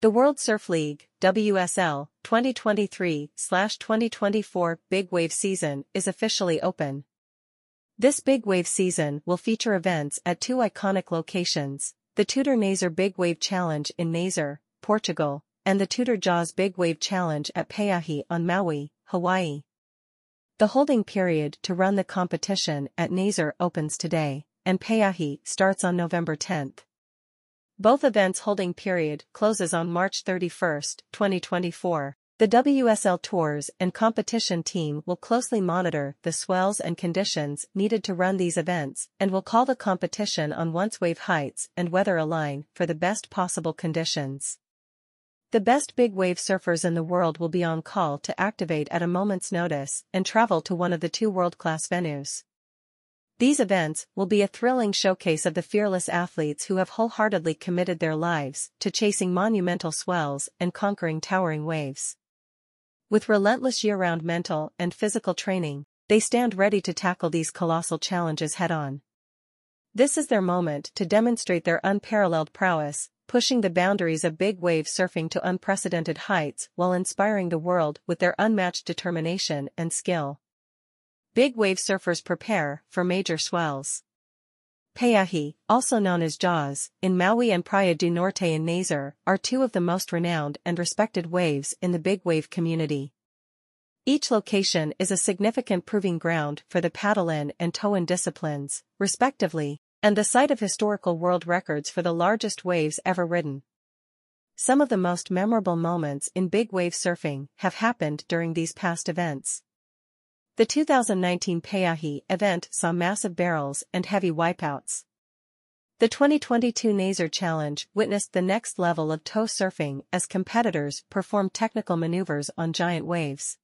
The World Surf League, WSL, 2023-2024 Big Wave season is officially open. This Big Wave season will feature events at two iconic locations, the Tudor Nazaré Big Wave Challenge in Nazaré, Portugal, and the Tudor Jaws Big Wave Challenge at Pe'ahi on Maui, Hawaii. The holding period to run the competition at Nazaré opens today, and Pe'ahi starts on November 10th. Both events holding period closes on March 31, 2024. The WSL Tours and competition team will closely monitor the swells and conditions needed to run these events and will call the competition on once wave heights and weather align for the best possible conditions. The best big wave surfers in the world will be on call to activate at a moment's notice and travel to one of the two world-class venues. These events will be a thrilling showcase of the fearless athletes who have wholeheartedly committed their lives to chasing monumental swells and conquering towering waves. With relentless year-round mental and physical training, they stand ready to tackle these colossal challenges head-on. This is their moment to demonstrate their unparalleled prowess, pushing the boundaries of big wave surfing to unprecedented heights while inspiring the world with their unmatched determination and skill. Big wave surfers prepare for major swells. Pe'ahi, also known as Jaws, in Maui and Praia do Norte in Nazaré, are two of the most renowned and respected waves in the big wave community. Each location is a significant proving ground for the paddle-in and tow-in disciplines, respectively, and the site of historical world records for the largest waves ever ridden. Some of the most memorable moments in big wave surfing have happened during these past events. The 2019 Pe'ahi event saw massive barrels and heavy wipeouts. The 2022 Nazaré Challenge witnessed the next level of tow surfing as competitors performed technical maneuvers on giant waves.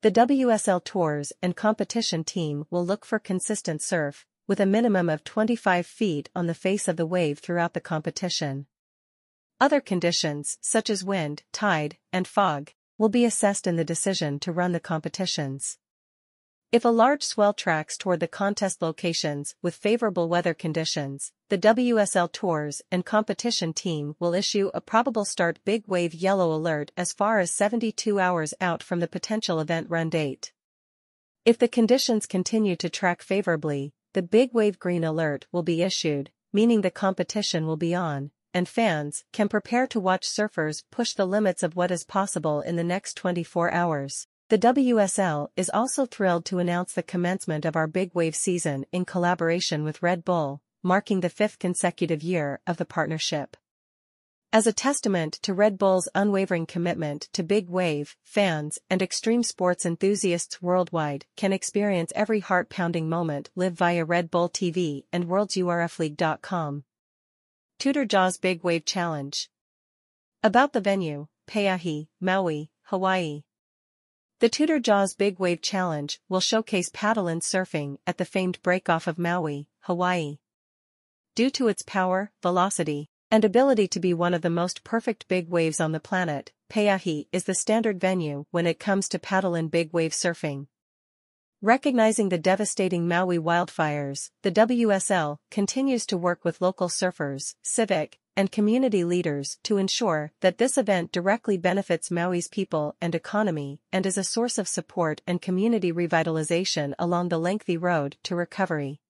The WSL Tours and competition team will look for consistent surf, with a minimum of 25 feet on the face of the wave throughout the competition. Other conditions, such as wind, tide, and fog, will be assessed in the decision to run the competitions. If a large swell tracks toward the contest locations with favorable weather conditions, the WSL Tours and competition team will issue a probable start big wave yellow alert as far as 72 hours out from the potential event run date. If the conditions continue to track favorably, the big wave green alert will be issued, meaning the competition will be on, and fans can prepare to watch surfers push the limits of what is possible in the next 24 hours. The WSL is also thrilled to announce the commencement of our Big Wave season in collaboration with Red Bull, marking the fifth consecutive year of the partnership. As a testament to Red Bull's unwavering commitment to big wave, fans and extreme sports enthusiasts worldwide can experience every heart-pounding moment live via Red Bull TV and WorldSurfLeague.com. Tudor Jaws Big Wave Challenge About the venue, Pe'ahi, Maui, Hawaii. The Tudor Jaws Big Wave Challenge will showcase paddle and surfing at the famed breakoff of Maui, Hawaii. Due to its power, velocity, and ability to be one of the most perfect big waves on the planet, Pe'ahi is the standard venue when it comes to paddle and big wave surfing. Recognizing the devastating Maui wildfires, the WSL continues to work with local surfers, civic, and community leaders to ensure that this event directly benefits Maui's people and economy and is a source of support and community revitalization along the lengthy road to recovery.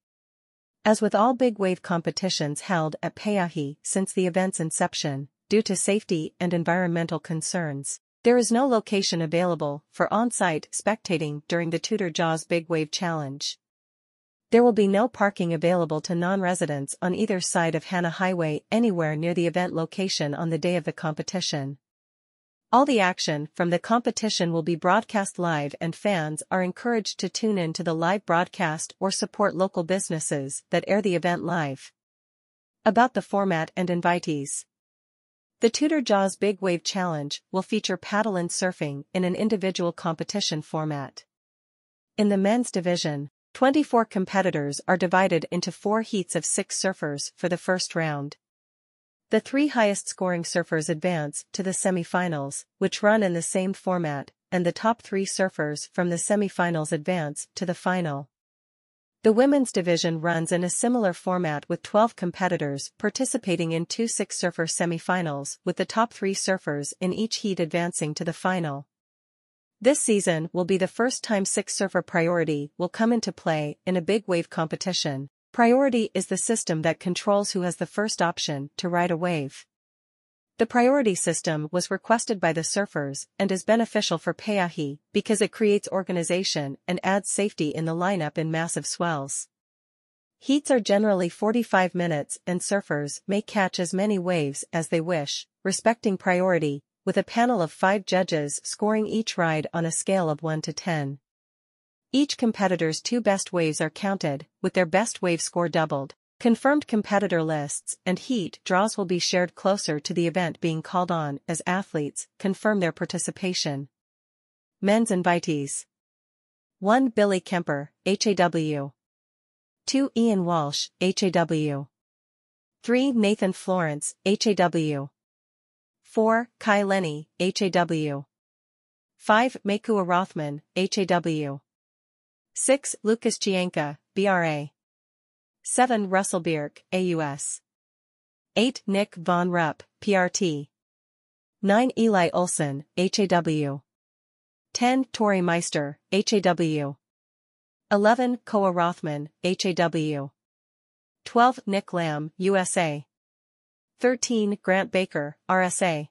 As with all big wave competitions held at Pe'ahi since the event's inception, due to safety and environmental concerns, there is no location available for on-site spectating during the Tudor Jaws Big Wave Challenge. There will be no parking available to non-residents on either side of Hana Highway anywhere near the event location on the day of the competition. All the action from the competition will be broadcast live and fans are encouraged to tune in to the live broadcast or support local businesses that air the event live. About the format and invitees. The Tudor Jaws Big Wave Challenge will feature paddle and surfing in an individual competition format. In the men's division, 24 competitors are divided into four heats of six surfers for the first round. The three highest scoring surfers advance to the semifinals, which run in the same format, and the top three surfers from the semifinals advance to the final. The women's division runs in a similar format with 12 competitors participating in two six-surfer semifinals with the top three surfers in each heat advancing to the final. This season will be the first time six-surfer priority will come into play in a big wave competition. Priority is the system that controls who has the first option to ride a wave. The priority system was requested by the surfers and is beneficial for Pe'ahi because it creates organization and adds safety in the lineup in massive swells. Heats are generally 45 minutes and surfers may catch as many waves as they wish, respecting priority, with a panel of five judges scoring each ride on a scale of 1 to 10. Each competitor's two best waves are counted, with their best wave score doubled. Confirmed competitor lists and heat draws will be shared closer to the event being called on as athletes confirm their participation. Men's invitees 1. Billy Kemper, HAW 2. Ian Walsh, HAW 3. Nathan Florence, HAW 4. Kai Lenny, HAW 5. Makua Rothman, HAW 6. Lucas Chianca, BRA 7. Russell Bierk, AUS. 8. Nick Von Rupp, PRT. 9. Eli Olson, HAW. 10. Torrey Meister, HAW. 11. Koa Rothman, HAW. 12. Nick Lamb, USA. 13. Grant Baker, RSA.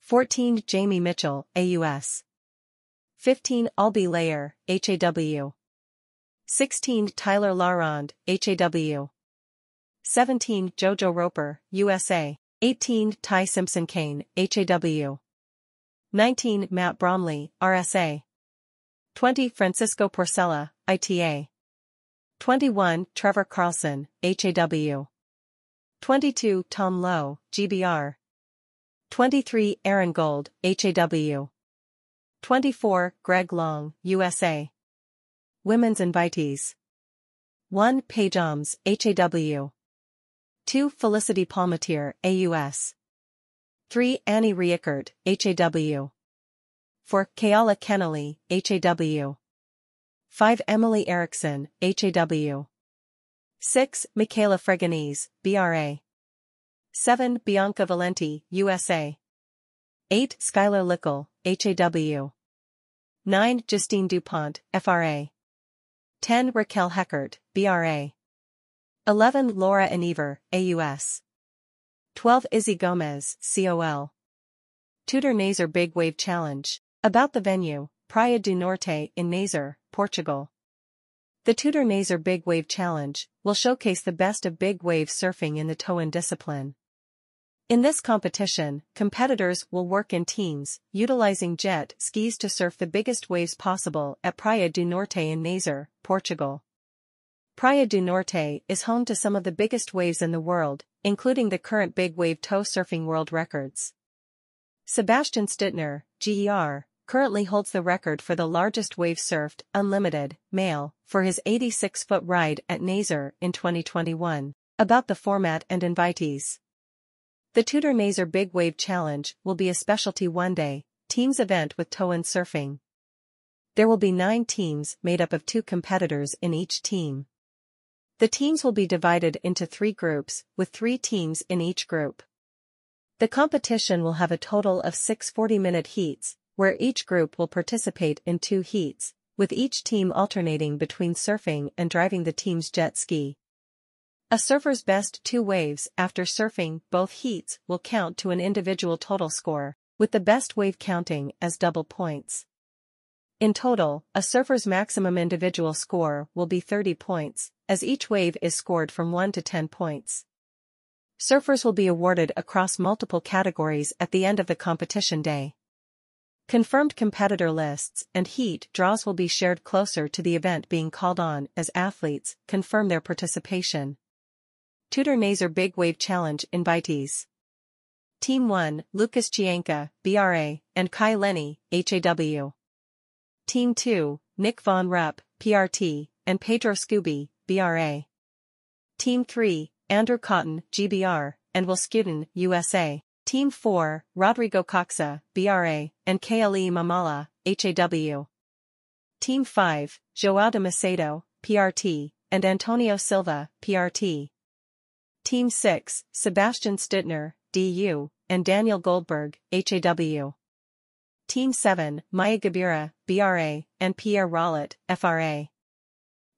14. Jamie Mitchell, AUS. 15. Albee Layer, HAW. 16. Tyler Larronde, HAW. 17. Jojo Roper, USA. 18. Ty Simpson Kane, HAW. 19. Matt Bromley, RSA. 20. Francisco Porcella, ITA. 21. Trevor Carlson, HAW. 22. Tom Lowe, GBR. 23. Aaron Gold, HAW. 24. Greg Long, USA. Women's invitees. 1. Paige Alms, HAW. 2. Felicity Palmateer, AUS. 3. Annie Reickert, HAW. 4. Keala Kennelly, HAW. 5. Emily Erickson, HAW. 6. Michaela Fregonese, BRA. 7. Bianca Valenti, USA. 8. Skylar Lickle, HAW. 9. Justine DuPont, FRA. 10. Raquel Heckert, BRA. 11. Laura Enever, AUS. 12. Izzy Gomez, COL. Tudor Nazaré Big Wave Challenge. About the venue, Praia do Norte in Nazaré, Portugal. The Tudor Nazaré Big Wave Challenge will showcase the best of big wave surfing in the tow-in discipline. In this competition, competitors will work in teams, utilizing jet skis to surf the biggest waves possible at Praia do Norte in Nazaré, Portugal. Praia do Norte is home to some of the biggest waves in the world, including the current big wave tow surfing world records. Sebastian Steudtner, GER, currently holds the record for the largest wave surfed, unlimited, male, for his 86-foot ride at Nazaré in 2021. About the format and invitees. The Tudor Nazaré Big Wave Challenge will be a specialty one-day, teams event with tow-in surfing. There will be nine teams made up of two competitors in each team. The teams will be divided into three groups, with three teams in each group. The competition will have a total of six 40-minute heats, where each group will participate in two heats, with each team alternating between surfing and driving the team's jet ski. A surfer's best two waves after surfing both heats will count to an individual total score, with the best wave counting as double points. In total, a surfer's maximum individual score will be 30 points, as each wave is scored from 1 to 10 points. Surfers will be awarded across multiple categories at the end of the competition day. Confirmed competitor lists and heat draws will be shared closer to the event being called on as athletes confirm their participation. Tudor Nazaré Big Wave Challenge invitees. Team 1, Lucas Chianca, BRA, and Kai Lenny, HAW. Team 2, Nick Von Rupp, PRT, and Pedro Scooby, BRA. Team 3, Andrew Cotton, GBR, and Will Skudin, USA. Team 4, Rodrigo Koxa, BRA, and KLE Mamala, HAW. Team 5, Joao de Macedo, PRT, and Antonio Silva, PRT. Team 6, Sebastian Steudtner, DU, and Daniel Goldberg, HAW. Team 7, Maya Gabeira, BRA, and Pierre Rollet, FRA.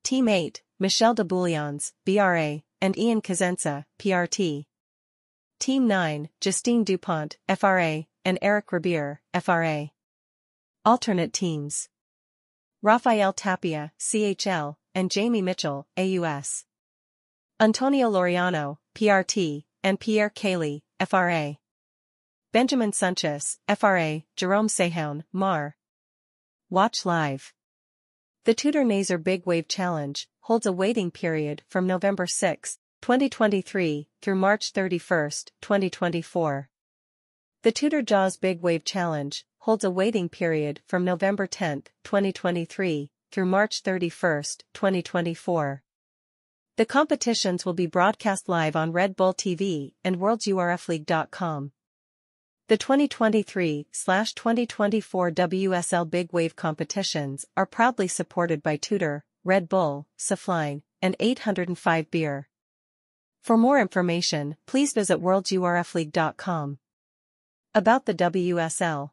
Team 8, Michelle de Bouillons, BRA, and Ian Cosenza, PRT. Team 9, Justine Dupont, FRA, and Eric Rabier, FRA. Alternate teams. Rafael Tapia, CHL, and Jamie Mitchell, AUS. Antonio Laureano, PRT, and Pierre Cayley, FRA. Benjamin Sanchis, FRA, Jerome Sehon, MAR. Watch live. The Tudor Nazaré Big Wave Challenge holds a waiting period from November 6, 2023, through March 31, 2024. The Tudor Jaws Big Wave Challenge holds a waiting period from November 10, 2023, through March 31, 2024. The competitions will be broadcast live on Red Bull TV and WorldSurfLeague.com. The 2023-2024 WSL Big Wave competitions are proudly supported by Tudor, Red Bull, Safline, and 805 Beer. For more information, please visit WorldSurfLeague.com. About the WSL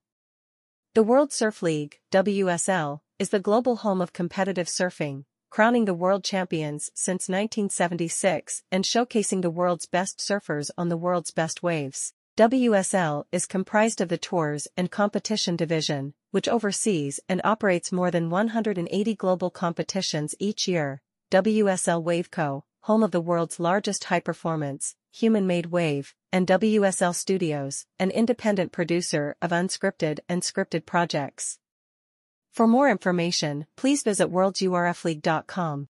the World Surf League, WSL, is the global home of competitive surfing, crowning the world champions since 1976 and showcasing the world's best surfers on the world's best waves. WSL is comprised of the Tours and Competition Division, which oversees and operates more than 180 global competitions each year. WSL Waveco, home of the world's largest high-performance, human-made wave, and WSL Studios, an independent producer of unscripted and scripted projects. For more information, please visit worldsurfleague.com.